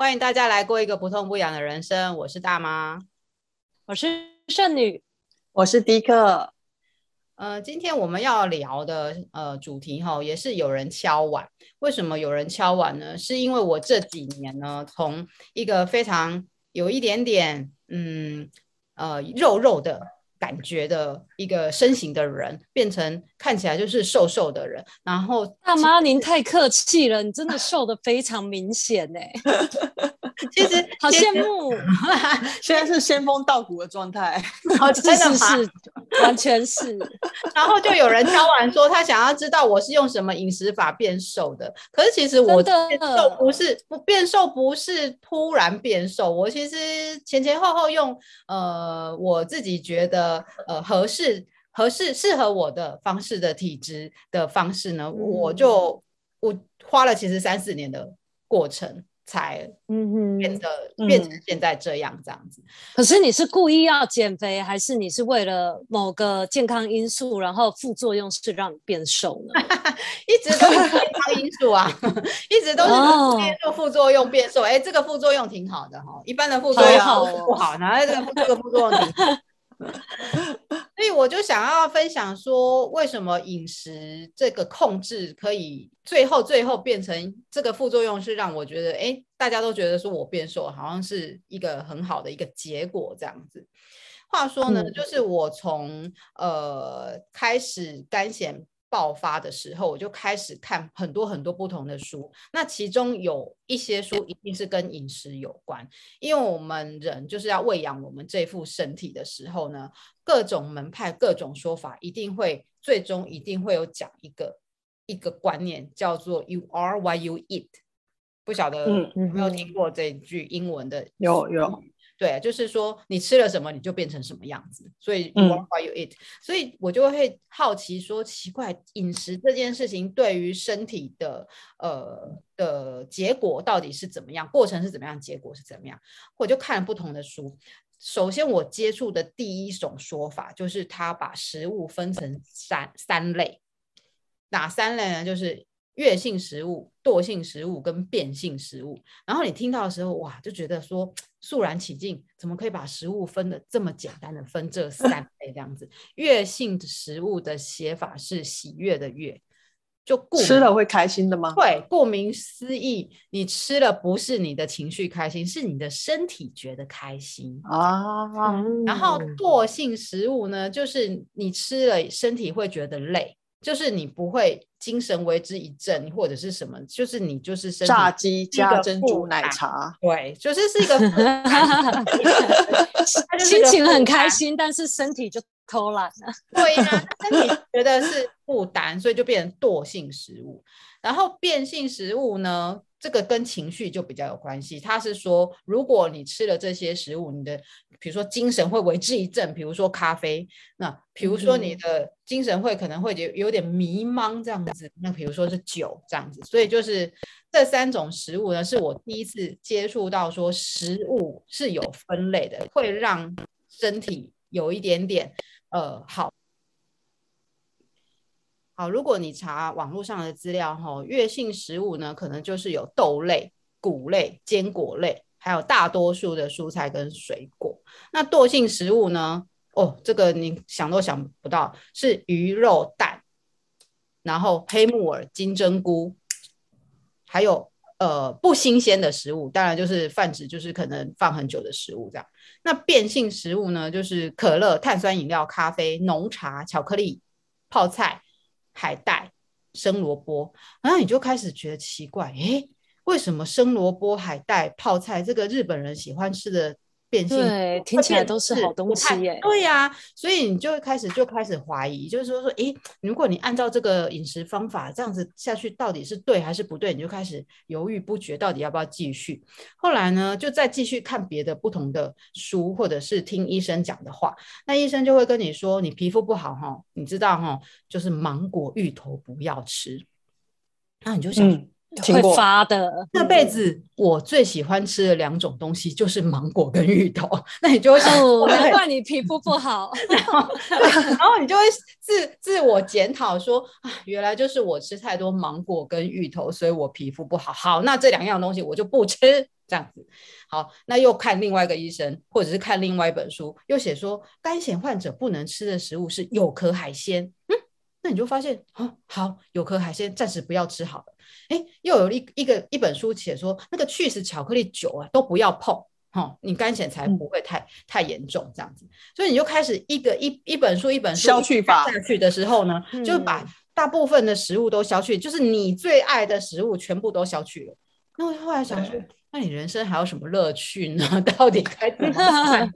欢迎大家来过一个不痛不痒的人生。我是大妈，我是圣女，我是迪克。呃，今天我们要聊的呃主题哈，也是有人敲碗。为什么有人敲碗呢？是因为我这几年呢，从一个非常有一点点嗯呃肉肉的。感觉的一个身形的人，变成看起来就是瘦瘦的人，然后大妈您太客气了，你真的瘦的非常明显呢。其实 好羡慕，现在是仙风道骨的状态，哦，真的是完全是。然后就有人敲完说，他想要知道我是用什么饮食法变瘦的。可是其实我变瘦不是不变瘦，不是突然变瘦。我其实前前后后用呃我自己觉得。呃，合适合适适合我的方式的体质的方式呢，嗯、我就我花了其实三四年的过程才嗯哼变得、嗯、变成现在这样这样子。可是你是故意要减肥，还是你是为了某个健康因素，然后副作用是让你变瘦呢？一直都是健康因素啊，一直都是副作用变瘦。哎、哦，这个副作用挺好的哈，一般的副作用不好，然后这个这个副作用挺好。我就想要分享说，为什么饮食这个控制可以最后最后变成这个副作用，是让我觉得，哎，大家都觉得说我变瘦，好像是一个很好的一个结果这样子。话说呢，就是我从呃开始干癬。爆发的时候，我就开始看很多很多不同的书。那其中有一些书一定是跟饮食有关，因为我们人就是要喂养我们这副身体的时候呢，各种门派、各种说法，一定会最终一定会有讲一个一个观念，叫做 “You are what you eat”。不晓得有没有听过这句英文的？有有。对，就是说你吃了什么，你就变成什么样子。所以 what are you eat。所以我就会好奇说，奇怪，饮食这件事情对于身体的呃的结果到底是怎么样？过程是怎么样？结果是怎么样？我就看了不同的书。首先，我接触的第一种说法就是他把食物分成三三类，哪三类呢？就是。悦性食物、惰性食物跟变性食物，然后你听到的时候，哇，就觉得说肃然起敬，怎么可以把食物分的这么简单的分这三 类这样子？悦性食物的写法是喜悦的悦，就顾吃了会开心的吗？对，顾名思义，你吃了不是你的情绪开心，是你的身体觉得开心啊。然后惰性食物呢，就是你吃了身体会觉得累。就是你不会精神为之一振，或者是什么？就是你就是炸鸡加珍珠奶茶，对，就是是一个 心情很开心，但是身体就偷懒了。对呀、啊，身体觉得是负担，所以就变成惰性食物。然后变性食物呢？这个跟情绪就比较有关系。他是说，如果你吃了这些食物，你的比如说精神会为之一振，比如说咖啡，那比如说你的精神会可能会有有点迷茫这样子。那比如说是酒这样子。所以就是这三种食物呢，是我第一次接触到说食物是有分类的，会让身体有一点点呃好。好，如果你查网络上的资料，哈，月性食物呢，可能就是有豆类、谷类、坚果类，还有大多数的蔬菜跟水果。那惰性食物呢？哦，这个你想都想不到，是鱼肉蛋，然后黑木耳、金针菇，还有呃不新鲜的食物，当然就是泛指就是可能放很久的食物这样。那变性食物呢，就是可乐、碳酸饮料、咖啡、浓茶、巧克力、泡菜。海带、生萝卜，然后你就开始觉得奇怪，诶，为什么生萝卜、海带、泡菜这个日本人喜欢吃的变性，对，听起来都是好东西耶。对呀、啊，所以你就开始就开始怀疑，就是说说，诶，如果你按照这个饮食方法这样子下去，到底是对还是不对？你就开始犹豫不决，到底要不要继续？后来呢，就再继续看别的不同的书，或者是听医生讲的话，那医生就会跟你说，你皮肤不好哈，你知道哈，就是芒果、芋头不要吃。那你就想，会发的。这辈子我最喜欢吃的两种东西就是芒果跟芋头，那你就会想，哦，难怪你皮肤不好。然后，然后你就会自自我检讨说啊，原来就是我吃太多芒果跟芋头，所以我皮肤不好。好，那这两样东西我就不吃，这样子。好，那又看另外一个医生，或者是看另外一本书，又写说肝炎患者不能吃的食物是有壳海鲜。嗯。那你就发现，哦，好，有颗海鲜暂时不要吃好了。哎，又有一一个一本书写说，那个去死巧克力酒啊，都不要碰，哈、哦，你干癬才不会太、嗯、太严重这样子。所以你就开始一个一一本书一本书消去法下去的时候呢，就把大部分的食物都消去，嗯、就是你最爱的食物全部都消去了。那我后来想说，那你人生还有什么乐趣呢？到底该怎么办呢？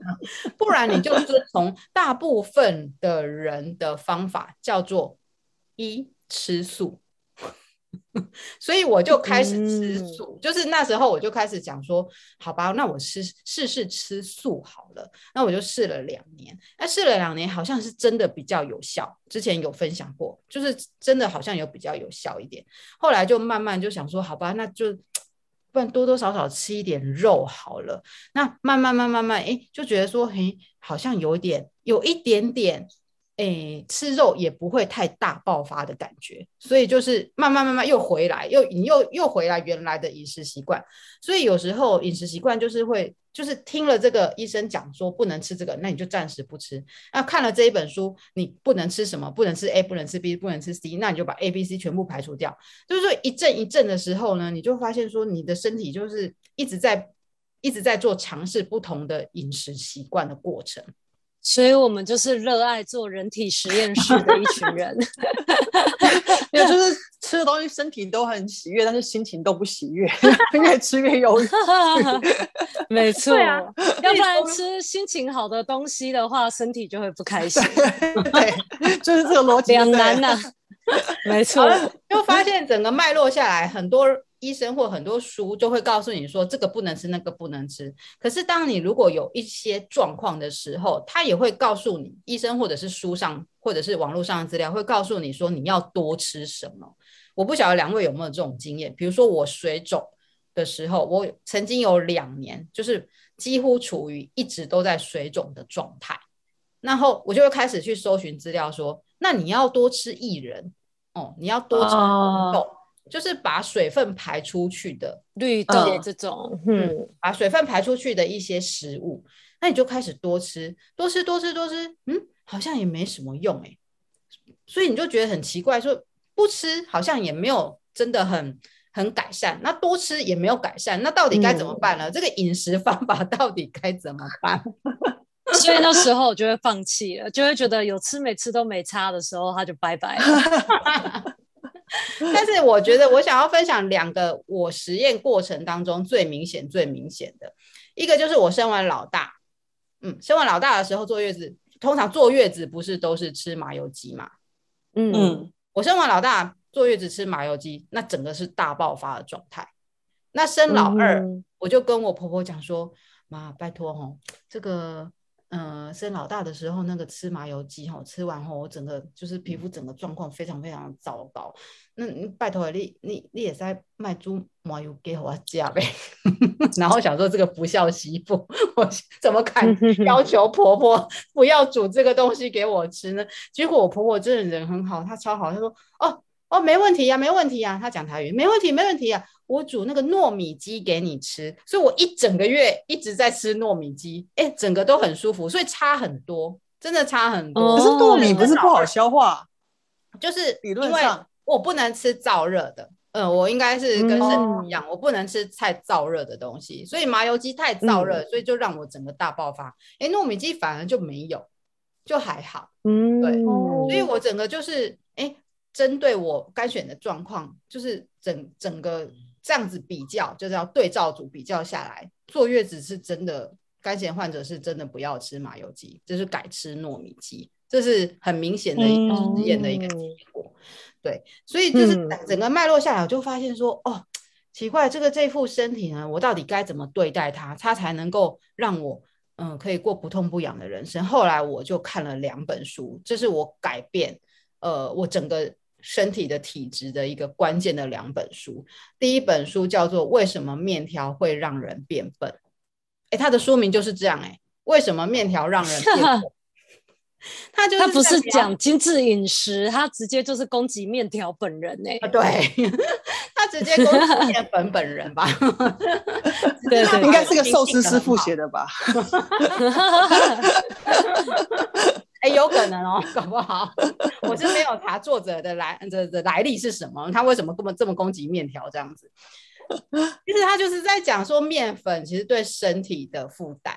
不然你就遵从大部分的人的方法，叫做一吃素。所以我就开始吃素，嗯、就是那时候我就开始讲说，好吧，那我试试试吃素好了。那我就试了两年，那试了两年，好像是真的比较有效。之前有分享过，就是真的好像有比较有效一点。后来就慢慢就想说，好吧，那就不然多多少少吃一点肉好了。那慢慢慢慢慢，哎，就觉得说，嘿，好像有点，有一点点。诶，吃肉也不会太大爆发的感觉，所以就是慢慢慢慢又回来，又你又又回来原来的饮食习惯。所以有时候饮食习惯就是会，就是听了这个医生讲说不能吃这个，那你就暂时不吃。那看了这一本书，你不能吃什么？不能吃 A，不能吃 B，不能吃 C，那你就把 A、B、C 全部排除掉。就是说一阵一阵的时候呢，你就发现说你的身体就是一直在一直在做尝试不同的饮食习惯的过程。所以我们就是热爱做人体实验室的一群人，没有，就是吃的东西身体都很喜悦，但是心情都不喜悦，越吃越忧郁。没错，啊、要不然吃心情好的东西的话，身体就会不开心。对，就是这个逻辑两难呐、啊。没错，就发现整个脉络下来很多。医生或很多书就会告诉你说，这个不能吃，那个不能吃。可是当你如果有一些状况的时候，他也会告诉你，医生或者是书上或者是网络上的资料会告诉你说，你要多吃什么。我不晓得两位有没有这种经验，比如说我水肿的时候，我曾经有两年就是几乎处于一直都在水肿的状态，然后我就会开始去搜寻资料说，那你要多吃薏仁哦，你要多吃红豆。哦就是把水分排出去的绿豆这种，嗯，嗯，把水分排出去的一些食物，那你就开始多吃，多吃，多吃，多吃，嗯，好像也没什么用诶。所以你就觉得很奇怪，说不吃好像也没有真的很很改善，那多吃也没有改善，那到底该怎么办呢？嗯、这个饮食方法到底该怎么办？所以那时候我就会放弃了，就会觉得有吃没吃都没差的时候，他就拜拜了。但是我觉得，我想要分享两个我实验过程当中最明显、最明显的一个，就是我生完老大，嗯，生完老大的时候坐月子，通常坐月子不是都是吃麻油鸡嘛？嗯，我生完老大坐月子吃麻油鸡，那整个是大爆发的状态。那生老二，嗯、我就跟我婆婆讲说：“妈，拜托吼，这个。”嗯、呃，生老大的时候，那个吃麻油鸡哈，吃完后我整个就是皮肤整个状况非常非常糟糕。那你拜托你你你也在卖猪麻油给我加呗？然后想说这个不孝媳妇，我怎么敢 要求婆婆不要煮这个东西给我吃呢？结果我婆婆真的人很好，她超好，她说哦哦没问题呀、啊，没问题呀、啊，她讲台语没问题没问题呀、啊。我煮那个糯米鸡给你吃，所以我一整个月一直在吃糯米鸡，哎，整个都很舒服，所以差很多，真的差很多。可是糯米不是不好消化，就是因为我不能吃燥热的，嗯，我应该是跟身体一样，我不能吃太燥热的东西，所以麻油鸡太燥热，所以就让我整个大爆发。哎，糯米鸡反而就没有，就还好，嗯，对，所以我整个就是哎，针对我该选的状况，就是整整个。这样子比较就是要对照组比较下来，坐月子是真的，肝炎患者是真的不要吃麻油鸡，就是改吃糯米鸡，这是很明显的验的一个结果。嗯、对，所以就是整个脉络下来，我就发现说，嗯、哦，奇怪，这个这副身体呢，我到底该怎么对待它，它才能够让我嗯可以过不痛不痒的人生？后来我就看了两本书，这是我改变呃我整个。身体的体质的一个关键的两本书。第一本书叫做《为什么面条会让人变笨》，哎，它的书名就是这样，哎，为什么面条让人变笨？他就他不是讲精致饮食，他直接就是攻击面条本人呢、欸。对，他直接攻击面粉本人吧？对，对，应该是个寿司师傅写的吧？哎、有可能哦，搞不好我是没有查作者的来的的来历是什么，他为什么这么这么攻击面条这样子？其实他就是在讲说面粉其实对身体的负担。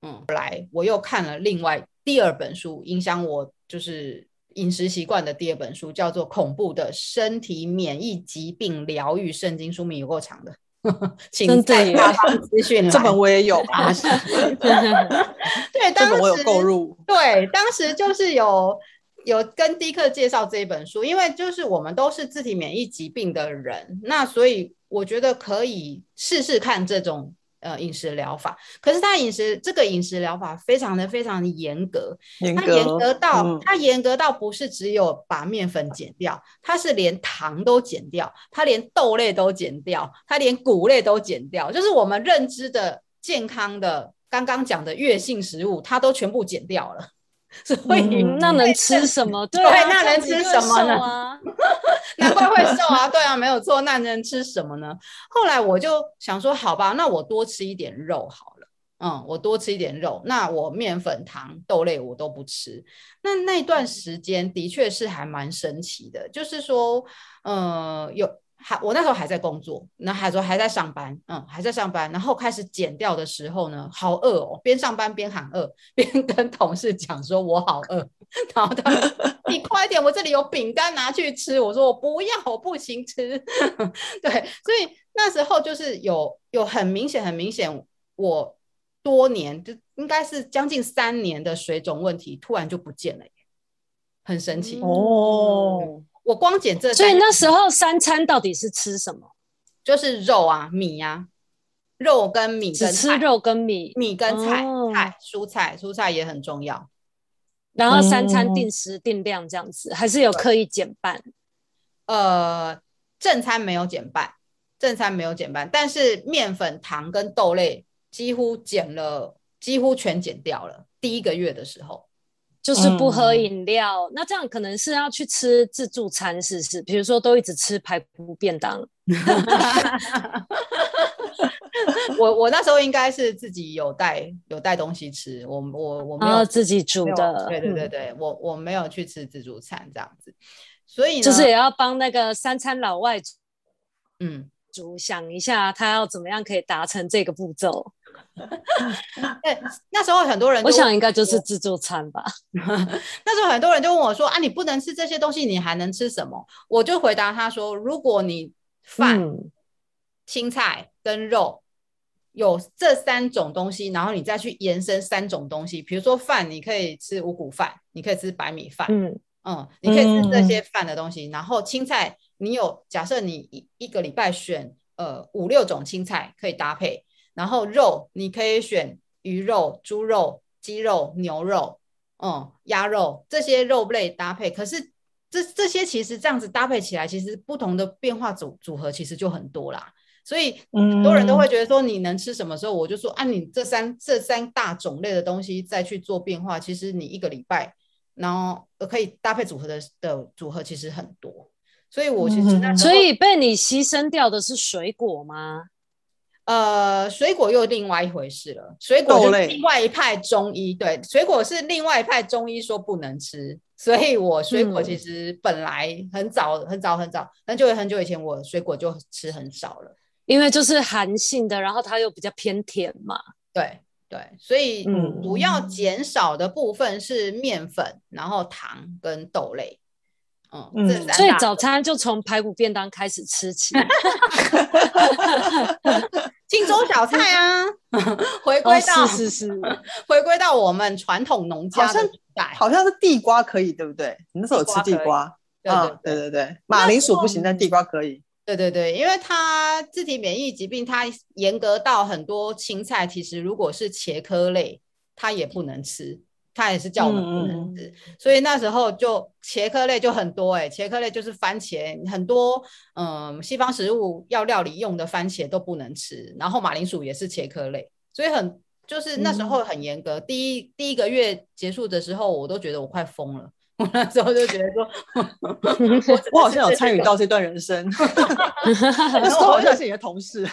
嗯，后来我又看了另外。第二本书影响我就是饮食习惯的第二本书叫做《恐怖的身体免疫疾病疗愈圣经》，书名有够长的，请在下方资讯。这本我也有啊，对，当时我有购入。对，当时就是有有跟迪克介绍这一本书，因为就是我们都是自体免疫疾病的人，那所以我觉得可以试试看这种。呃，饮食疗法，可是他饮食这个饮食疗法非常的非常的严格，严格，它严格到、嗯、它严格到不是只有把面粉减掉，它是连糖都减掉，它连豆类都减掉，它连谷类都减掉，就是我们认知的健康的刚刚讲的月性食物，它都全部减掉了。所以、嗯、那能吃什么？对，对，那能吃什么呢？难怪会瘦啊！对啊，没有错。那能吃什么呢？后来我就想说，好吧，那我多吃一点肉好了。嗯，我多吃一点肉，那我面粉、糖、豆类我都不吃。那那段时间的确是还蛮神奇的，就是说，呃，有。还我那时候还在工作，那还说还在上班，嗯，还在上班，然后开始减掉的时候呢，好饿哦，边上班边喊饿，边跟同事讲说我好饿，然后他说你快点，我这里有饼干拿去吃，我说我不要，我不行吃，对，所以那时候就是有有很明显很明显，我多年就应该是将近三年的水肿问题突然就不见了，很神奇。哦。我光减这，所以那时候三餐到底是吃什么？就是肉啊，米呀、啊，肉跟米跟菜，只吃肉跟米，米跟菜，哦、菜蔬菜，蔬菜也很重要。然后三餐定时定量这样子，嗯、还是有刻意减半？呃，正餐没有减半，正餐没有减半，但是面粉、糖跟豆类几乎减了，几乎全减掉了。第一个月的时候。就是不喝饮料，嗯，那这样可能是要去吃自助餐，是不是？比如说都一直吃排骨便当。我我那时候应该是自己有带有带东西吃，我我我没有，哦，自己煮的。对对对对，嗯，我我没有去吃自助餐这样子，所以呢就是也要帮那个三餐老外，嗯，煮想一下他要怎么样可以达成这个步骤。对，那时候很多人，我想应该就是自助餐吧。那时候很多人就问我说：“啊，你不能吃这些东西，你还能吃什么？”我就回答他说：“如果你饭、嗯、青菜跟肉有这三种东西，然后你再去延伸三种东西，比如说饭，你可以吃五谷饭，你可以吃白米饭，嗯嗯，你可以吃这些饭的东西。嗯、然后青菜，你有假设你一一个礼拜选呃五六种青菜可以搭配。”然后肉，你可以选鱼肉、猪肉、鸡肉、牛肉，嗯，鸭肉这些肉类搭配。可是这这些其实这样子搭配起来，其实不同的变化组组合其实就很多啦。所以很多人都会觉得说，你能吃什么时候，我就说按、啊、你这三这三大种类的东西再去做变化。其实你一个礼拜，然后可以搭配组合的的组合其实很多。所以我其实那所以被你牺牲掉的是水果吗？呃，水果又另外一回事了。水果就是另外一派中医，对，水果是另外一派中医说不能吃，所以我水果其实本来很早、嗯、很早很早很久很久以前，我水果就吃很少了，因为就是寒性的，然后它又比较偏甜嘛。对对，所以主要减少的部分是面粉，然后糖跟豆类。嗯，嗯，所以早餐就从排骨便当开始吃起。荆州小菜啊，回归到、哦、是是是，回归到我们传统农家好像是地瓜可以，对不对？你那时候有吃地瓜？对对对，对对对，马铃薯不行，但地瓜可以。对对对，因为它自体免疫疾病，它严格到很多青菜，其实如果是茄科类，它也不能吃。他也是叫我们不能吃，嗯、所以那时候就茄科类就很多哎、欸，茄科类就是番茄，很多嗯西方食物要料理用的番茄都不能吃，然后马铃薯也是茄科类，所以很就是那时候很严格。嗯、第一第一个月结束的时候，我都觉得我快疯了，我那时候就觉得说，我好像有参与到这段人生，那时候好像是你的同事。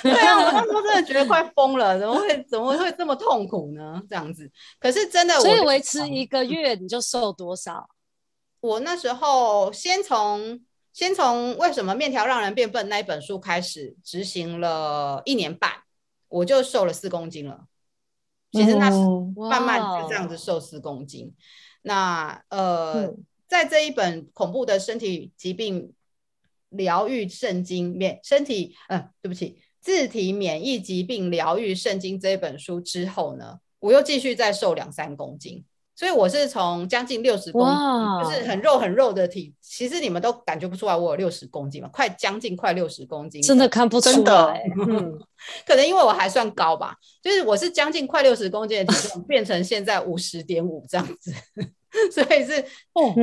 对啊，我那时候真的觉得快疯了，怎么会怎么会这么痛苦呢？这样子，可是真的，所以维持一个月你就瘦多少？我那时候先从先从为什么面条让人变笨那一本书开始执行了一年半，我就瘦了四公斤了。其实那是慢慢就这样子瘦四公斤。哦、那呃，嗯、在这一本恐怖的身体疾病疗愈圣经面，身体嗯、呃，对不起。自体免疫疾病疗愈圣经这本书之后呢，我又继续再瘦两三公斤，所以我是从将近六十公斤，就是很肉很肉的体，其实你们都感觉不出来我有六十公斤嘛，快将近快六十公斤，真的看不出的，嗯，可能因为我还算高吧，就是我是将近快六十公斤的体重变成现在五十点五这样子，所以是哦，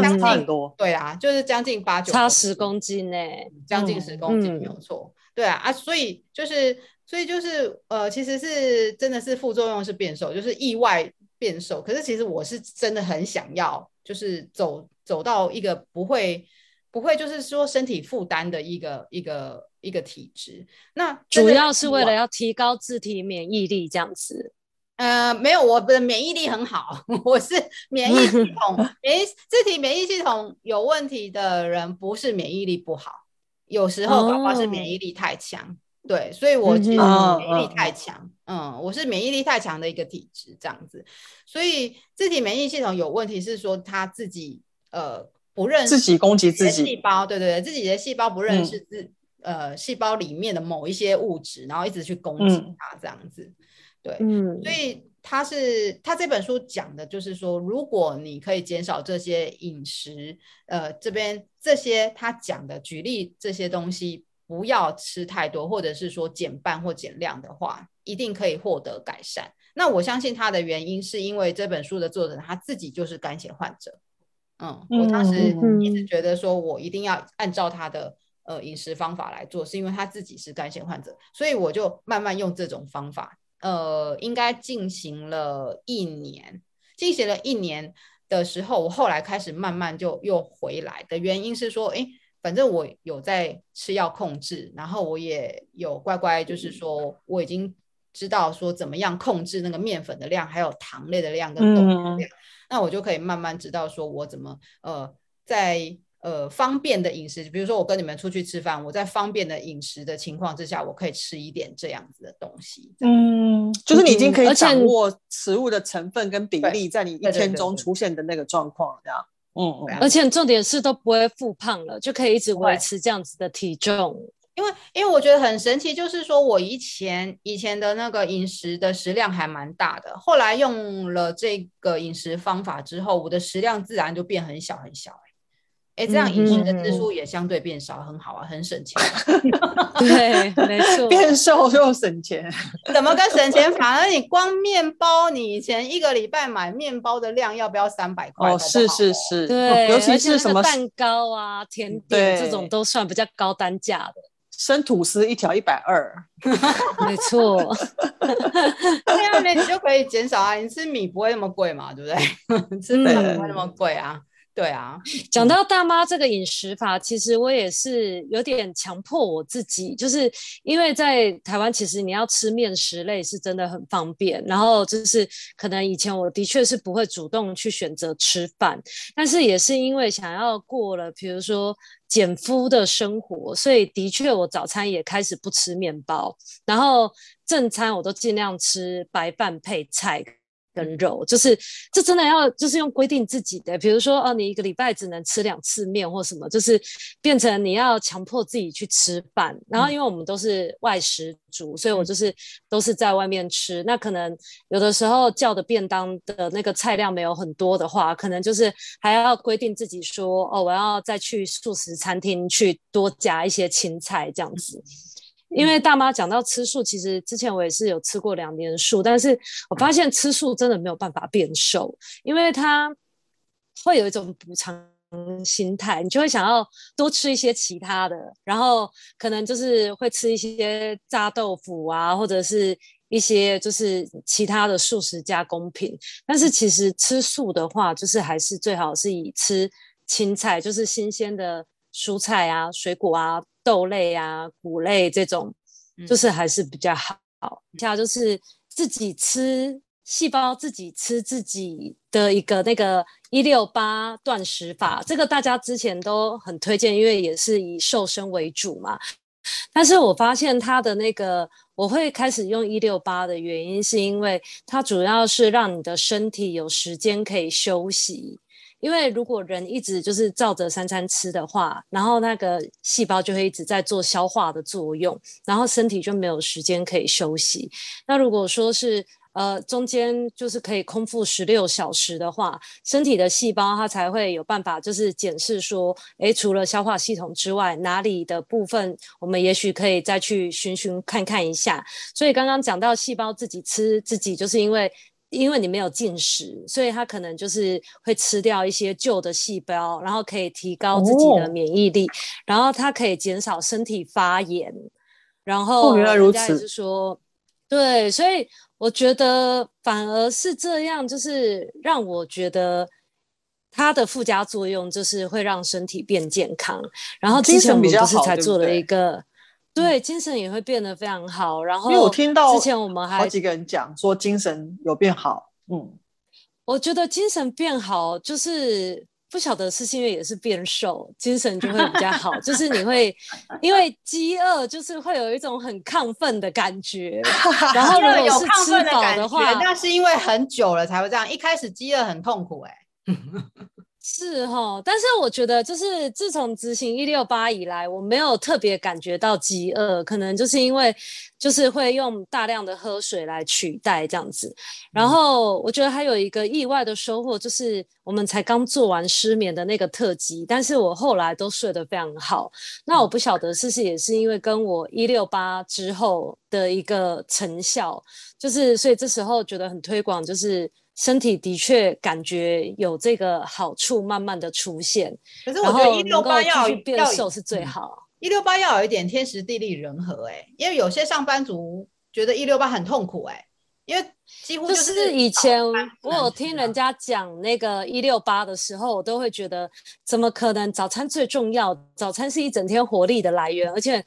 将近多，对啊，就是将近八九，差十公斤呢，将近十公斤没有错。嗯对啊啊，所以就是，所以就是，呃，其实是真的是副作用是变瘦，就是意外变瘦。可是其实我是真的很想要，就是走走到一个不会不会就是说身体负担的一个一个一个体质。那主要是为了要提高自体免疫力这样子。呃，没有，我的免疫力很好，我是免疫系统 免疫自体免疫系统有问题的人，不是免疫力不好。有时候宝宝是免疫力太强，哦、对，所以我其实免疫力太强，嗯，我是免疫力太强的一个体质，这样子，所以自体免疫系统有问题是说他自己呃不认识自己攻击自己细胞，对对对，自己的细胞不认识自、嗯、呃细胞里面的某一些物质，然后一直去攻击它，这样子，嗯、对，嗯，所以。他是他这本书讲的，就是说，如果你可以减少这些饮食，呃，这边这些他讲的举例这些东西，不要吃太多，或者是说减半或减量的话，一定可以获得改善。那我相信他的原因是因为这本书的作者他自己就是肝血患者。嗯，我当时一直觉得说我一定要按照他的呃饮食方法来做，是因为他自己是干癬患者，所以我就慢慢用这种方法。呃，应该进行了一年，进行了一年的时候，我后来开始慢慢就又回来的原因是说，哎，反正我有在吃药控制，然后我也有乖乖，就是说我已经知道说怎么样控制那个面粉的量，还有糖类的量跟豆类的量，嗯、那我就可以慢慢知道说我怎么呃在。呃，方便的饮食，比如说我跟你们出去吃饭，我在方便的饮食的情况之下，我可以吃一点这样子的东西。嗯，就是你已经可以掌握食物的成分跟比例，在你一天中出现的那个状况，这样。嗯嗯。而且重点是都不会复胖了，就可以一直维持这样子的体重。因为因为我觉得很神奇，就是说我以前以前的那个饮食的食量还蛮大的，后来用了这个饮食方法之后，我的食量自然就变很小很小。哎，这样饮食的支出也相对变少，很好啊，很省钱。对，没错，变瘦又省钱。怎么个省钱法？反而你光面包，你以前一个礼拜买面包的量要不要三百块？哦，是是是，对，尤其是什么蛋糕啊、甜点这种都算比较高单价的。生吐司一条一百二，没错。这样呢，你就可以减少啊，你吃米不会那么贵嘛，对不对？吃米不会那么贵啊。对啊，讲到大妈这个饮食法，其实我也是有点强迫我自己，就是因为在台湾，其实你要吃面食类是真的很方便。然后就是可能以前我的确是不会主动去选择吃饭，但是也是因为想要过了，比如说减麸的生活，所以的确我早餐也开始不吃面包，然后正餐我都尽量吃白饭配菜。跟肉，就是这真的要就是用规定自己的，比如说哦，你一个礼拜只能吃两次面或什么，就是变成你要强迫自己去吃饭。然后因为我们都是外食族，所以我就是都是在外面吃。那可能有的时候叫的便当的那个菜量没有很多的话，可能就是还要规定自己说哦，我要再去素食餐厅去多加一些青菜这样子。因为大妈讲到吃素，其实之前我也是有吃过两年素，但是我发现吃素真的没有办法变瘦，因为它会有一种补偿心态，你就会想要多吃一些其他的，然后可能就是会吃一些炸豆腐啊，或者是一些就是其他的素食加工品。但是其实吃素的话，就是还是最好是以吃青菜，就是新鲜的蔬菜啊、水果啊、豆类啊、谷类这种，就是还是比较好。下、嗯、就是自己吃。细胞自己吃自己的一个那个一六八断食法，这个大家之前都很推荐，因为也是以瘦身为主嘛。但是我发现它的那个，我会开始用一六八的原因，是因为它主要是让你的身体有时间可以休息。因为如果人一直就是照着三餐吃的话，然后那个细胞就会一直在做消化的作用，然后身体就没有时间可以休息。那如果说是呃，中间就是可以空腹十六小时的话，身体的细胞它才会有办法，就是检视说，诶，除了消化系统之外，哪里的部分我们也许可以再去寻寻看看一下。所以刚刚讲到细胞自己吃自己，就是因为因为你没有进食，所以它可能就是会吃掉一些旧的细胞，然后可以提高自己的免疫力，哦、然后它可以减少身体发炎。然后原来如此，人家也是说，对，所以。我觉得反而是这样，就是让我觉得它的附加作用就是会让身体变健康。然后之前我们不是才做了一个，对，精神也会变得非常好。然后因为我听到之前我们还好几个人讲说精神有变好，嗯，我觉得精神变好就是。不晓得是因为也是变瘦，精神就会比较好。就是你会因为饥饿，就是会有一种很亢奋的感觉。然后如果是吃饱的话，那是因为很久了才会这样。一开始饥饿很痛苦，欸，哎。是哈，但是我觉得就是自从执行一六八以来，我没有特别感觉到饥饿，可能就是因为就是会用大量的喝水来取代这样子。然后我觉得还有一个意外的收获，就是我们才刚做完失眠的那个特辑，但是我后来都睡得非常好。那我不晓得是不是也是因为跟我一六八之后的一个成效，就是所以这时候觉得很推广，就是。身体的确感觉有这个好处，慢慢的出现。可是我觉得一六八要变瘦是最好。一六八要有一点天时地利人和，哎，因为有些上班族觉得一六八很痛苦，哎，因为几乎就是，就是以前我有听人家讲那个一六八的时候，我都会觉得怎么可能？早餐最重要，早餐是一整天活力的来源，而且。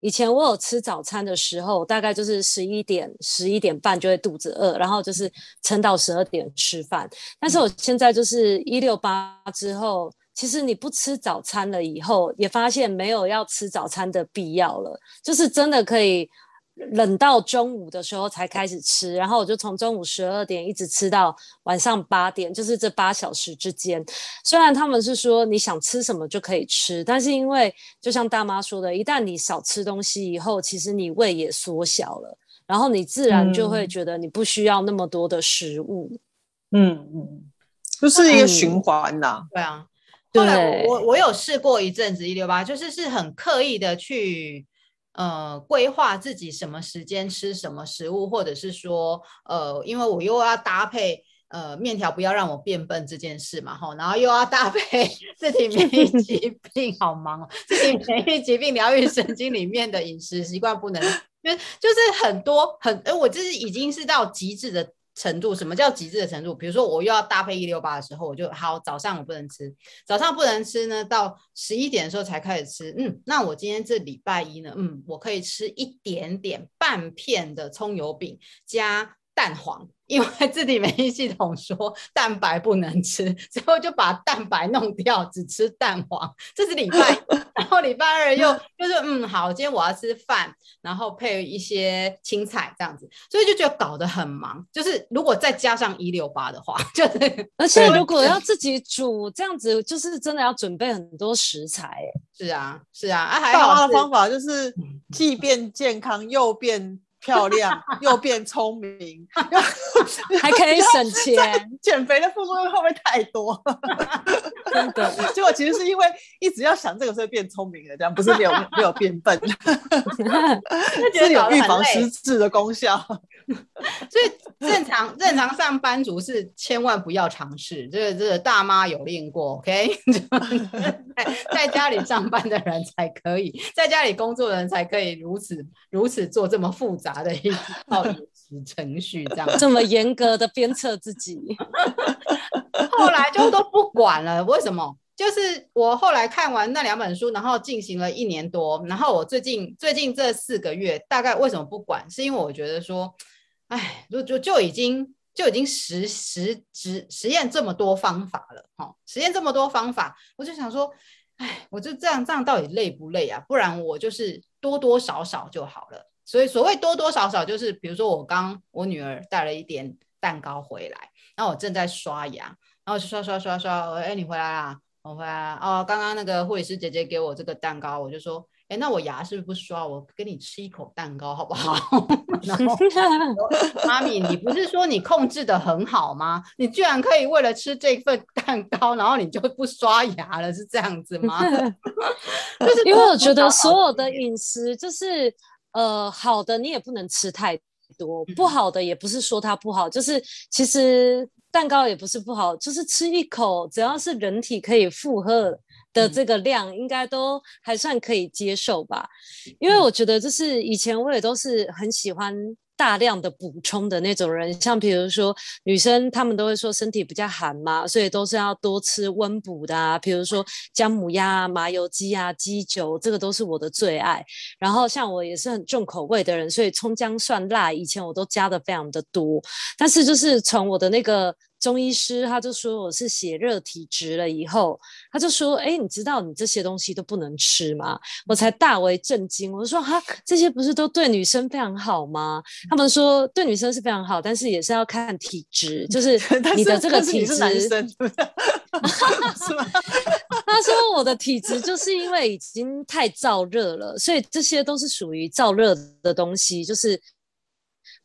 以前我有吃早餐的时候，大概就是十一点、十一点半就会肚子饿，然后就是撑到十二点吃饭。但是我现在就是一六八之后，其实你不吃早餐了以后，也发现没有要吃早餐的必要了，就是真的可以。冷到中午的时候才开始吃，然后我就从中午十二点一直吃到晚上八点，就是这八小时之间。虽然他们是说你想吃什么就可以吃，但是因为就像大妈说的，一旦你少吃东西以后，其实你胃也缩小了，然后你自然就会觉得你不需要那么多的食物。嗯嗯，就是一个循环呐、啊。对啊，后来我我有试过一阵子一六八，就是是很刻意的去。呃，规划自己什么时间吃什么食物，或者是说，呃，因为我又要搭配呃面条，不要让我变笨这件事嘛，吼，然后又要搭配 自体免疫疾 病，好忙哦，自体免疫疾病疗愈神经里面的饮食习惯不能，就就是很多很，哎，我这是已经是到极致的。程度，什么叫极致的程度？比如说我又要搭配一六八的时候，我就好，早上我不能吃，早上不能吃呢，到十一点的时候才开始吃。嗯，那我今天这礼拜一呢，嗯，我可以吃一点点半片的葱油饼加蛋黄。因为自体免疫系统说蛋白不能吃，最后就把蛋白弄掉，只吃蛋黄。这是礼拜，然后礼拜二又 就是嗯好，今天我要吃饭，然后配一些青菜这样子，所以就觉得搞得很忙。就是如果再加上一六八的话，就是而且如果要自己煮这样子，就是真的要准备很多食材。是啊，是啊，啊还好。的方法就是既变健康又变。漂亮，又变聪明，还可以省钱。减肥的副作用会不会太多？真的，结果其实是因为一直要想这个所以变聪明了，这样不是没有没有变笨，是有预防失智的功效。所以正常正常上班族是千万不要尝试，这个这个大妈有练过，OK？在家里上班的人才可以，在家里工作的人才可以如此如此做这么复杂的一套饮食程序，这样这么严格的鞭策自己，后来就都不管了。为什么？就是我后来看完那两本书，然后进行了一年多，然后我最近最近这四个月，大概为什么不管？是因为我觉得说。哎，就就就已经就已经实实实实验这么多方法了，哈，实验这么多方法，我就想说，哎，我就这样这样到底累不累啊？不然我就是多多少少就好了。所以所谓多多少少，就是比如说我刚我女儿带了一点蛋糕回来，然后我正在刷牙，然后就刷刷刷刷，哎，你回来啦，我回来啦。哦，刚刚那个护理师姐姐给我这个蛋糕，我就说。哎，那我牙是不是不刷？我跟你吃一口蛋糕好不好？然后 妈咪，你不是说你控制的很好吗？你居然可以为了吃这份蛋糕，然后你就不刷牙了，是这样子吗？就是因为我觉得所有的饮食，就是呃，好的你也不能吃太多，不好的也不是说它不好，就是其实蛋糕也不是不好，就是吃一口，只要是人体可以负荷。的这个量应该都还算可以接受吧，因为我觉得就是以前我也都是很喜欢大量的补充的那种人，像比如说女生她们都会说身体比较寒嘛，所以都是要多吃温补的啊，比如说姜母鸭、麻油鸡啊、鸡酒，这个都是我的最爱。然后像我也是很重口味的人，所以葱姜蒜辣以前我都加的非常的多，但是就是从我的那个。中医师他就说我是血热体质了，以后他就说：“哎，你知道你这些东西都不能吃吗？”我才大为震惊，我就说：“哈，这些不是都对女生非常好吗？”他们说对女生是非常好，但是也是要看体质，就是 你的这个体质。男生 是吗？他说我的体质就是因为已经太燥热了，所以这些都是属于燥热的东西，就是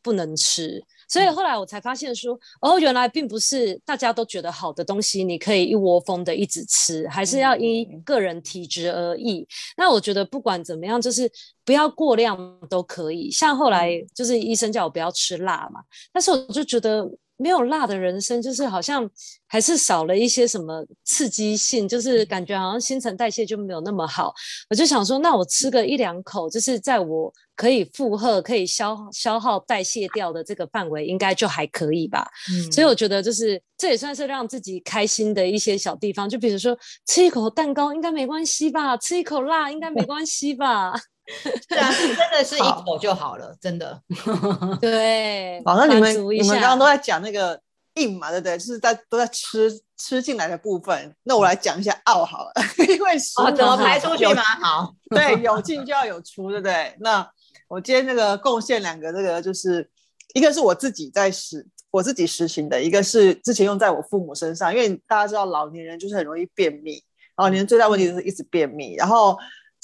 不能吃。所以后来我才发现说，哦，原来并不是大家都觉得好的东西，你可以一窝蜂的一直吃，还是要因个人体质而异。嗯、那我觉得不管怎么样，就是不要过量都可以。像后来就是医生叫我不要吃辣嘛，但是我就觉得。没有辣的人生，就是好像还是少了一些什么刺激性，就是感觉好像新陈代谢就没有那么好。我就想说，那我吃个一两口，就是在我可以负荷、可以消消耗、代谢掉的这个范围，应该就还可以吧。嗯，所以我觉得，就是这也算是让自己开心的一些小地方。就比如说，吃一口蛋糕应该没关系吧？吃一口辣应该没关系吧？是啊，真的是一口就好了，好真的。对，好，那你们你们刚刚都在讲那个硬嘛，对不对？就是在都在吃吃进来的部分。那我来讲一下奥好了，因为哦，怎么排出去嘛？好，对，有进就要有出，对不对？那我今天那个贡献两个，这个就是一个是我自己在实我自己实行的，一个是之前用在我父母身上，因为大家知道老年人就是很容易便秘，老年人最大问题就是一直便秘，然后。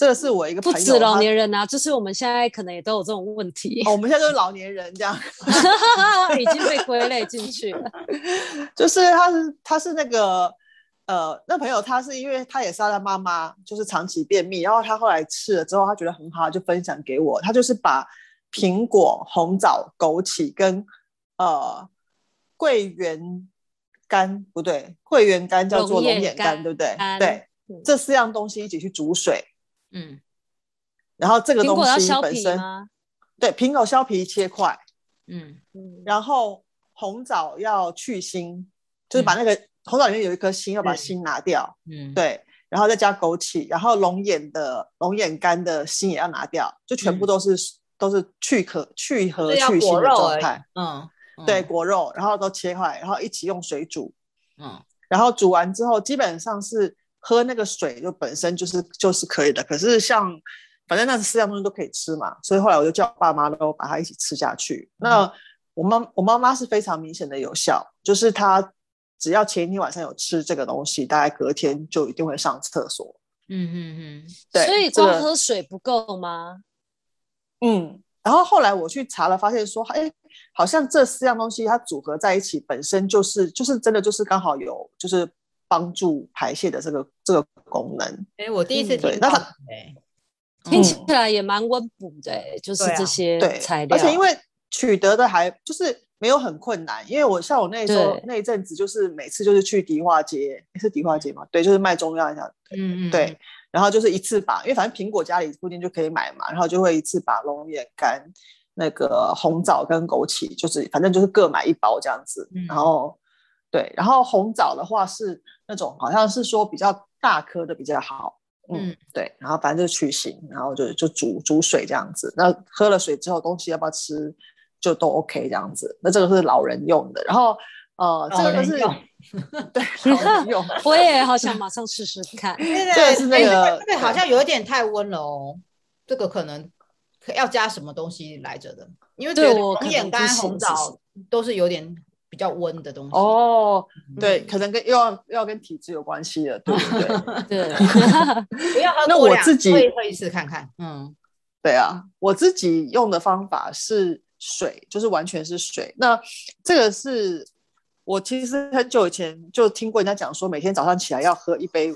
这个是我一个朋友，不止老年人啊，就是我们现在可能也都有这种问题。哦，我们现在都是老年人，这样 已经被归类进去了。就是他是他是那个呃，那朋友他是因为他也是他的妈妈，就是长期便秘，然后他后来吃了之后，他觉得很好，就分享给我。他就是把苹果、红枣、枸杞跟呃桂圆干不对，桂圆干叫做龙眼干，对不对？对，嗯、这四样东西一起去煮水。嗯，然后这个东西本身，对，苹果削皮切块，嗯。嗯，然后红枣要去心，就是把那个红枣里面有一颗心，要把心拿掉，嗯，对，然后再加枸杞，然后龙眼的龙眼干的心也要拿掉，就全部都是都是去壳去核去心的状态，嗯，对，果肉，然后都切块，然后一起用水煮，嗯，然后煮完之后基本上是。喝那个水就本身就是就是可以的，可是像反正那四样东西都可以吃嘛，所以后来我就叫我爸妈都把它一起吃下去。嗯、那我妈我妈妈是非常明显的有效，就是她只要前一天晚上有吃这个东西，大概隔天就一定会上厕所。嗯嗯嗯，对，所以光喝水不够吗？嗯，然后后来我去查了，发现说，哎，好像这四样东西它组合在一起，本身就是就是真的就是刚好有就是帮助排泄的这个这个功能。哎，我第一次听到，那哎，听起来也蛮温补的，就是这些材料，而且因为取得的还就是没有很困难，因为我像我那时候那一阵子就是每次就是去迪化街，是迪化街嘛，对，就是卖中药一下，嗯嗯，对。然后就是一次把，因为反正苹果家里附近就可以买嘛，然后就会一次把龙眼干、那个红枣跟枸杞，就是反正就是各买一包这样子。嗯、然后对，然后红枣的话是那种好像是说比较大颗的比较好。嗯，嗯对。然后反正就去腥，然后就就煮煮水这样子。那喝了水之后，东西要不要吃就都 OK 这样子。那这个是老人用的。然后呃，这个就是。对，用 我也好想马上试试看。对，是那个，这个，好像有一点太温柔哦。这个可能要加什么东西来着的？因为对龙眼干、红枣都是有点比较温的东西。哦，对，可能跟又要又要跟体质有关系的，对不对？对，不要喝。那我自己会喝一次看看。嗯，对啊，我自己用的方法是水，就是完全是水。那这个是。我其实很久以前就听过人家讲说，每天早上起来要喝一杯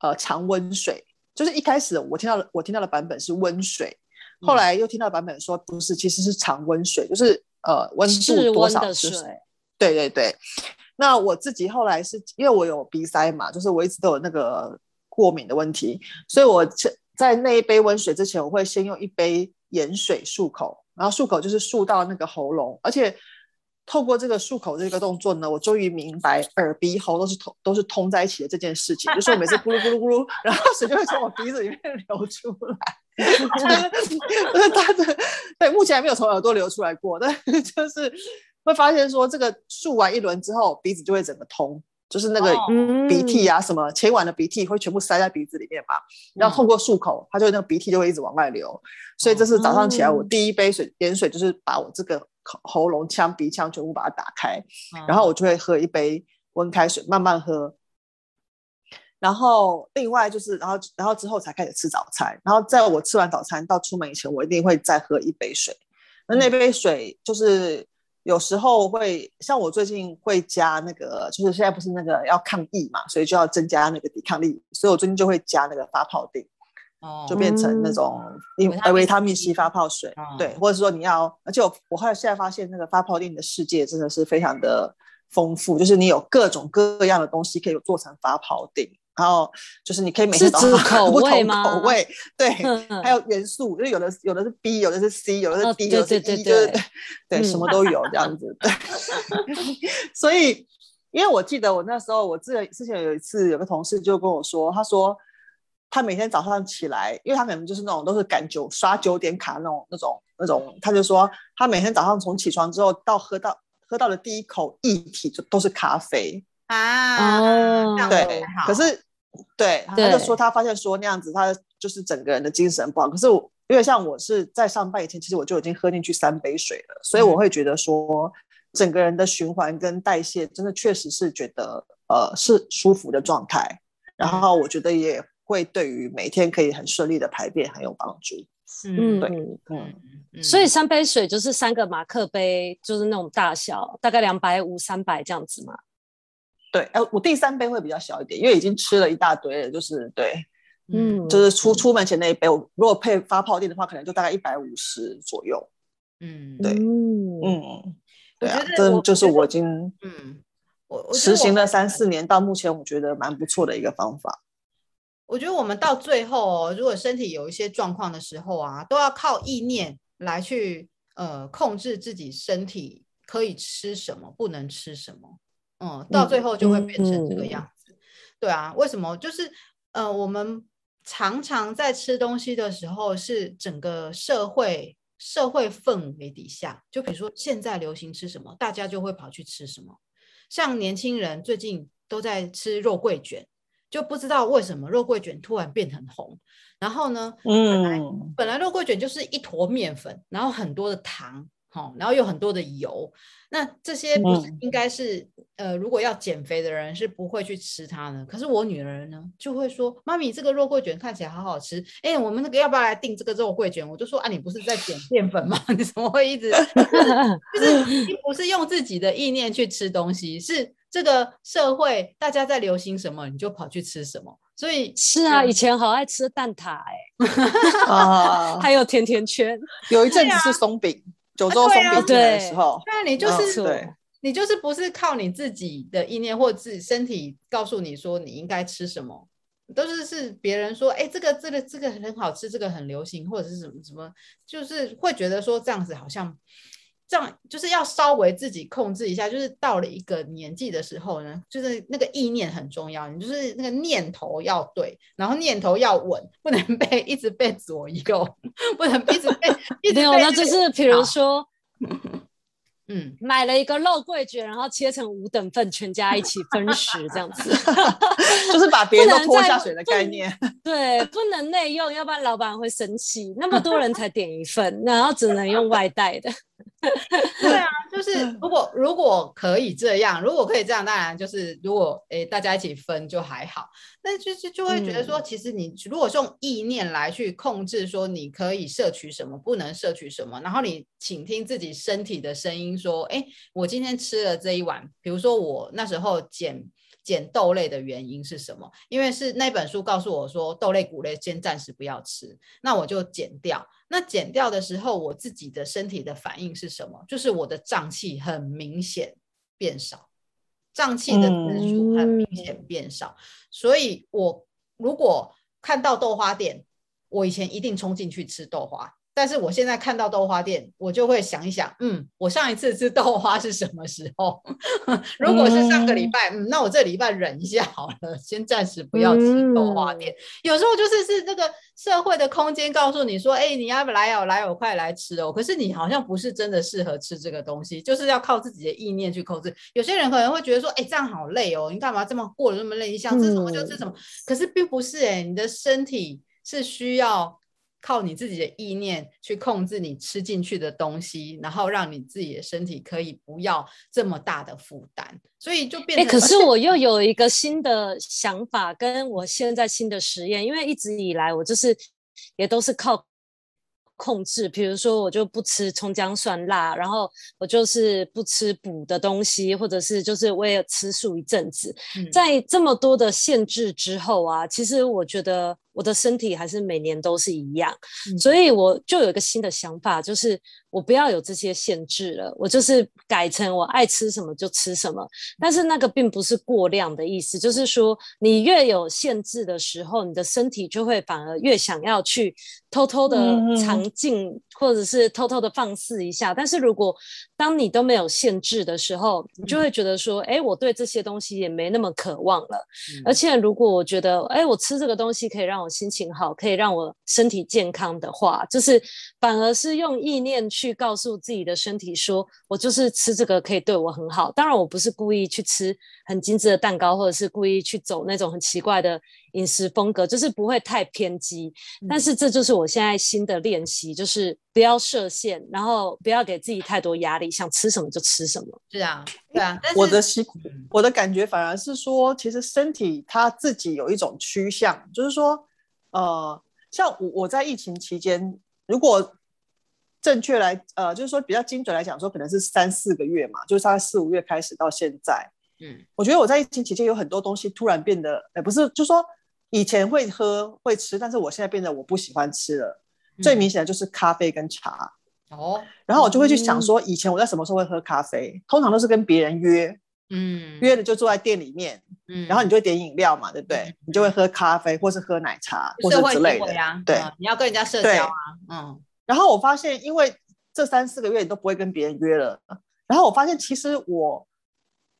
呃常温水。就是一开始我听到的我听到的版本是温水，后来又听到版本说不是，其实是常温水，就是呃温度多少是水。对对对。那我自己后来是因为我有鼻塞嘛，就是我一直都有那个过敏的问题，所以我在那一杯温水之前，我会先用一杯盐水漱口，然后漱口就是漱到那个喉咙，而且。透过这个漱口这个动作呢，我终于明白耳鼻喉都是通都是通在一起的这件事情。就是我每次咕噜咕噜咕噜，然后水就会从我鼻子里面流出来。就是 他的对，目前还没有从耳朵流出来过，但就是会发现说，这个漱完一轮之后，鼻子就会整个通，就是那个鼻涕啊什么前晚的鼻涕会全部塞在鼻子里面嘛。然后透过漱口，它就那个鼻涕就会一直往外流。所以这是早上起来我第一杯水盐水，就是把我这个。喉咙腔、鼻腔全部把它打开，嗯、然后我就会喝一杯温开水，慢慢喝。然后另外就是，然后然后之后才开始吃早餐。然后在我吃完早餐到出门以前，我一定会再喝一杯水。那那杯水就是有时候会，像我最近会加那个，就是现在不是那个要抗疫嘛，所以就要增加那个抵抗力，所以我最近就会加那个发泡錠。就变成那种因为维他命 C 发泡水，嗯、对，或者是说你要，而且我我后来现在发现那个发泡錠的世界真的是非常的丰富，就是你有各种各样的东西可以做成发泡錠，然后就是你可以每天早上喝不同口味，对，还有元素，就有的有的是 B，有的是 C，有的是 D，有的是 E，就是对，对，什么都有这样子，对，所以因为我记得我那时候我之前之前有一次有个同事就跟我说，他说。他每天早上起来，因为他可能就是那种都是赶九刷九点卡那种那种那种，他就说他每天早上从起床之后到喝到喝到的第一口液体就都是咖啡啊，对，可是对，他就说他发现说那样子他就是整个人的精神不好。可是我因为像我是在上班以前，其实我就已经喝进去三杯水了，所以我会觉得说整个人的循环跟代谢真的确实是觉得呃是舒服的状态，然后我觉得也。会对于每天可以很顺利的排便很有帮助。嗯，对，嗯，所以三杯水就是三个马克杯，就是那种大小，大概两百五、三百这样子嘛。对，哎，我第三杯会比较小一点，因为已经吃了一大堆了，就是对，嗯，就是出出门前那一杯，我如果配发泡垫的话，可能就大概一百五十左右。嗯，对，嗯，对啊，这就是我已经嗯，我实行了三四年，到目前我觉得蛮不错的一个方法。我觉得我们到最后，如果身体有一些状况的时候啊，都要靠意念来去呃控制自己身体可以吃什么，不能吃什么。嗯，到最后就会变成这个样子。对啊，为什么？就是呃，我们常常在吃东西的时候，是整个社会社会氛围底下，就比如说现在流行吃什么，大家就会跑去吃什么。像年轻人最近都在吃肉桂卷。就不知道为什么肉桂卷突然变很红，然后呢，嗯，本来本来肉桂卷就是一坨面粉，然后很多的糖，好，然后有很多的油，那这些不是应该是、嗯、呃，如果要减肥的人是不会去吃它的。可是我女儿呢，就会说：“妈咪，这个肉桂卷看起来好好吃，哎，我们那个要不要来订这个肉桂卷？”我就说：“啊，你不是在减淀粉吗？你怎么会一直 就是你不是用自己的意念去吃东西？是这个社会大家在流行什么，你就跑去吃什么。所以是啊，以前好爱吃蛋挞哎，啊，还有甜甜圈，有一阵子是松饼。”九州松饼的时候，对、啊，你就是、对、你就是不是靠你自己的意念或自己身体告诉你说你应该吃什么，都是是别人说，哎，这个这个这个很好吃，这个很流行，或者是什么什么，就是会觉得说这样子好像这样，就是要稍微自己控制一下，就是到了一个年纪的时候呢，就是那个意念很重要，你就是那个念头要对，然后念头要稳，不能被一直被左右，不能一直被。没有，那就是比如说，嗯，买了一个肉桂卷，然后切成五等份，全家一起分食，这样子 就是把别人都拖下水的概念。对，不能内用，要不然老板会生气。那么多人才点一份，然后只能用外带的。对啊，就是如果如果可以这样，如果可以这样，当然就是如果诶大家一起分就还好。但就是就会觉得说，其实你如果用意念来去控制，说你可以摄取什么，不能摄取什么，然后你倾听自己身体的声音，说，哎，我今天吃了这一碗，比如说我那时候减减豆类的原因是什么？因为是那本书告诉我说，豆类、谷类先暂时不要吃，那我就减掉。那减掉的时候，我自己的身体的反应是什么？就是我的胀气很明显变少，胀气的次数很明显变少。嗯、所以我如果看到豆花店，我以前一定冲进去吃豆花。但是我现在看到豆花店，我就会想一想，嗯，我上一次吃豆花是什么时候？如果是上个礼拜，嗯，嗯，那我这礼拜忍一下好了，先暂时不要吃豆花店。嗯、有时候就是是这个社会的空间告诉你说，哎，你要不来哦，来哦，快来吃哦。可是你好像不是真的适合吃这个东西，就是要靠自己的意念去控制。有些人可能会觉得说，哎，这样好累哦，你干嘛这么过得那么累？你想吃什么就吃什么。嗯、可是并不是哎，你的身体是需要。靠你自己的意念去控制你吃进去的东西，然后让你自己的身体可以不要这么大的负担，所以就变成。哎，可是我又有一个新的想法，跟我现在新的实验，因为一直以来我就是也都是靠。控制，比如说我就不吃葱姜蒜辣，然后我就是不吃补的东西，或者是就是我也吃素一阵子。嗯、在这么多的限制之后啊，其实我觉得我的身体还是每年都是一样，嗯、所以我就有一个新的想法，就是我不要有这些限制了，我就是改成我爱吃什么就吃什么。但是那个并不是过量的意思，就是说你越有限制的时候，你的身体就会反而越想要去偷偷的尝。静，或者是偷偷的放肆一下，但是如果当你都没有限制的时候，你就会觉得说，哎、嗯，我对这些东西也没那么渴望了。嗯、而且如果我觉得，哎，我吃这个东西可以让我心情好，可以让我身体健康的话，就是反而是用意念去告诉自己的身体说，我就是吃这个可以对我很好。当然，我不是故意去吃很精致的蛋糕，或者是故意去走那种很奇怪的。饮食风格就是不会太偏激，但是这就是我现在新的练习，就是不要设限，然后不要给自己太多压力，想吃什么就吃什么。是啊，对啊。我的习，我的感觉反而是说，其实身体它自己有一种趋向，就是说，呃，像我我在疫情期间，如果正确来，呃，就是说比较精准来讲，说可能是三四个月嘛，就是大概四五月开始到现在，嗯，我觉得我在疫情期间有很多东西突然变得，哎，不是，就说。以前会喝会吃，但是我现在变得我不喜欢吃了。嗯、最明显的就是咖啡跟茶哦，然后我就会去想说，以前我在什么时候会喝咖啡？嗯、通常都是跟别人约，嗯，约了就坐在店里面，嗯，然后你就会点饮料嘛，对不对？嗯、你就会喝咖啡或是喝奶茶或者之类的，啊、对、嗯，你要跟人家社交啊，嗯。然后我发现，因为这三四个月你都不会跟别人约了，然后我发现其实我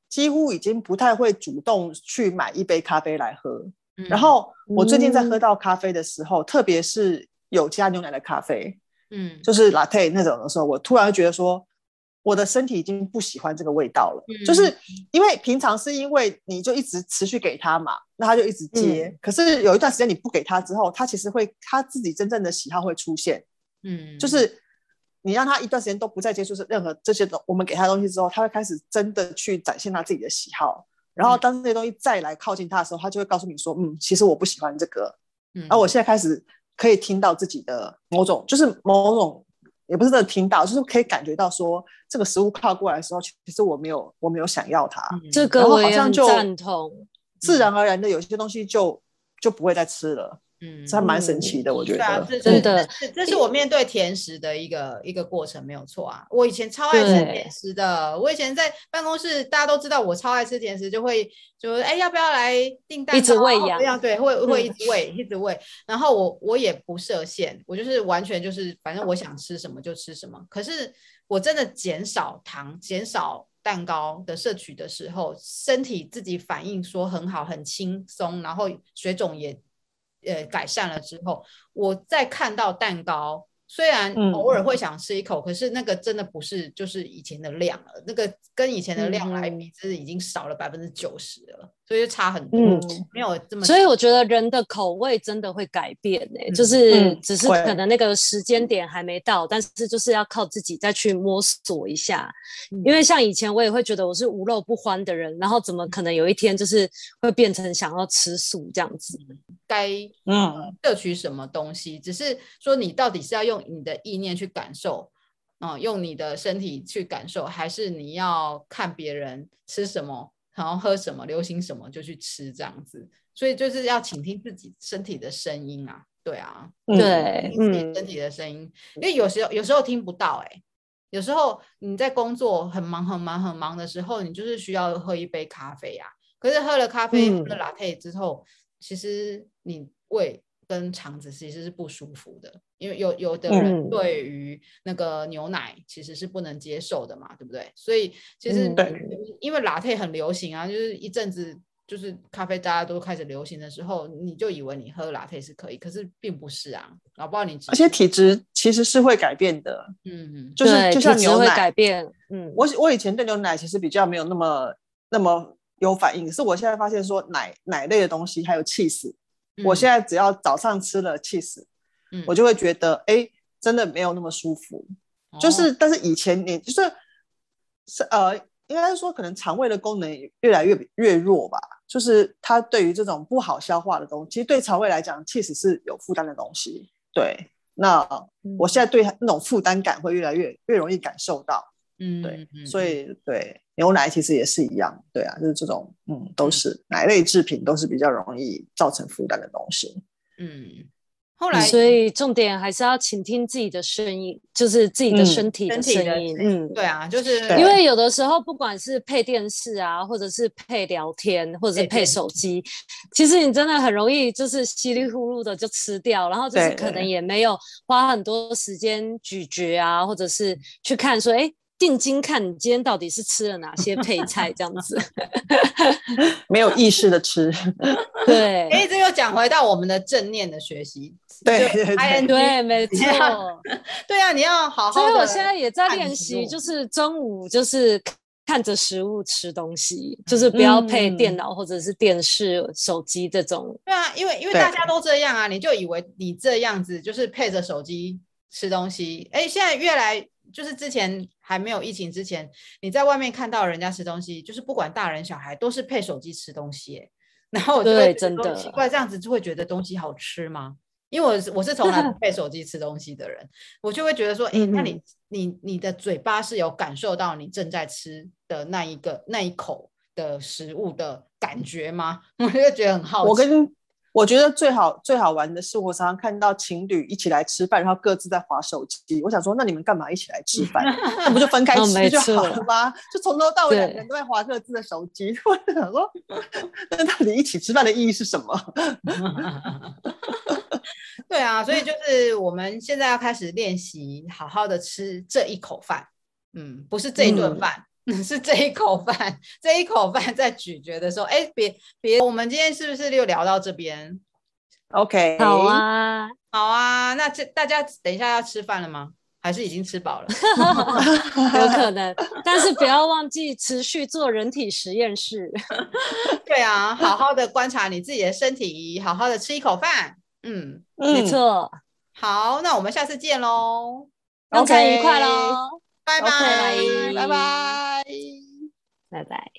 几乎已经不太会主动去买一杯咖啡来喝。然后我最近在喝到咖啡的时候，嗯、特别是有加牛奶的咖啡，嗯，就是 latte 那种的时候，我突然觉得说，我的身体已经不喜欢这个味道了。嗯、就是因为平常是因为你就一直持续给他嘛，那他就一直接。嗯、可是有一段时间你不给他之后，他其实会他自己真正的喜好会出现，嗯，就是你让他一段时间都不再接触是任何这些东，我们给他东西之后，他会开始真的去展现他自己的喜好。然后当这些东西再来靠近他的时候，他就会告诉你说：“嗯，其实我不喜欢这个。”嗯，而我现在开始可以听到自己的某种，就是某种，也不是真的听到，就是可以感觉到说，这个食物靠过来的时候，其实我没有，我没有想要它。这个我好像就赞同，自然而然的有些东西就就不会再吃了。嗯，这还蛮神奇的，我觉得。对啊、真的，这是我面对甜食的一个一个过程，没有错啊。我以前超爱吃甜食的，我以前在办公室，大家都知道我超爱吃甜食，就会就哎要不要来订单？一直喂养，这样对，会会一直喂，一直喂。然后我我也不设限，我就是完全就是反正我想吃什么就吃什么。可是我真的减少糖、减少蛋糕的摄取的时候，身体自己反应说很好，很轻松，然后水肿也。呃，改善了之后，我再看到蛋糕，虽然偶尔会想吃一口，嗯，可是那个真的不是就是以前的量了，那个跟以前的量来比，就是已经少了百分之九十了。所以就差很多，嗯，没有这么。所以我觉得人的口味真的会改变呢，欸嗯，就是只是可能那个时间点还没到，嗯，但是就是要靠自己再去摸索一下，嗯。因为像以前我也会觉得我是无肉不欢的人，然后怎么可能有一天就是会变成想要吃素这样子？该嗯摄取什么东西，只是说你到底是要用你的意念去感受，嗯，用你的身体去感受，还是你要看别人吃什么？然后喝什么，流行什么就去吃这样子，所以就是要倾听自己身体的声音啊，对啊，对，听自己身体的声音，因为有时候有时候听不到哎、欸，有时候你在工作很忙很忙很忙的时候，你就是需要喝一杯咖啡啊，可是喝了咖啡，喝了 latte 之后，其实你胃跟肠子其实是不舒服的。因为有有的人对于那个牛奶其实是不能接受的嘛，嗯、对不对？所以其实因为 Latte 很流行啊，就是一阵子就是咖啡大家都开始流行的时候，你就以为你喝 Latte 是可以，可是并不是啊。搞不好你而且体质其实是会改变的，嗯嗯，就是就像牛奶改变，嗯，我我以前对牛奶其实比较没有那么那么有反应，可是我现在发现说奶奶类的东西还有 cheese，我现在只要早上吃了 cheese。我就会觉得，哎、欸，真的没有那么舒服。哦、就是，但是以前你就是是呃，应该说可能肠胃的功能越来越越弱吧。就是它对于这种不好消化的东西，其实对肠胃来讲，，cheese 是有负担的东西。对，那我现在对那种负担感会越来越越容易感受到。嗯，对，所以对牛奶其实也是一样。对啊，就是这种，嗯，都是奶类制品都是比较容易造成负担的东西。嗯。后来，所以重点还是要倾听自己的声音，就是自己的身体的声音。嗯，嗯对啊，就是因为有的时候，不管是配电视啊，或者是配聊天，或者是配手机，其实你真的很容易就是稀里糊涂的就吃掉，然后就是可能也没有花很多时间咀嚼啊，或者是去看说，哎。定睛看你今天到底是吃了哪些配菜，这样子，没有意识的吃，对。哎，这又讲回到我们的正念的学习，对对对，对，没错，对啊，你要好好。所以我现在也在练习，就是中午就是看着食物吃东西，就是不要配电脑或者是电视、嗯、手机这种。对啊，因为因为大家都这样啊，你就以为你这样子就是配着手机吃东西。哎，现在越来。就是之前还没有疫情之前，你在外面看到人家吃东西，就是不管大人小孩都是配手机吃东西，然后我就会真的奇怪，这样子就会觉得东西好吃吗？因为我是我是从来不 配手机吃东西的人，我就会觉得说，哎，那你你你的嘴巴是有感受到你正在吃的那一个那一口的食物的感觉吗？我就觉得很好奇。我跟我觉得最好最好玩的是，我常常看到情侣一起来吃饭，然后各自在划手机。我想说，那你们干嘛一起来吃饭？那不就分开吃就好了吗？就从头到尾两个人都在划各自的手机。我就想说，那到底一起吃饭的意义是什么？对啊，所以就是我们现在要开始练习，好好的吃这一口饭。嗯，不是这一顿饭。嗯 是这一口饭，这一口饭在咀嚼的时候，哎，别别，我们今天是不是就聊到这边？OK，好啊，好啊，那这大家等一下要吃饭了吗？还是已经吃饱了？有可能，但是不要忘记持续做人体实验室。对啊，好好的观察你自己的身体，好好的吃一口饭。嗯，没错。好，那我们下次见喽。OK，愉快喽，拜拜，拜拜，拜拜。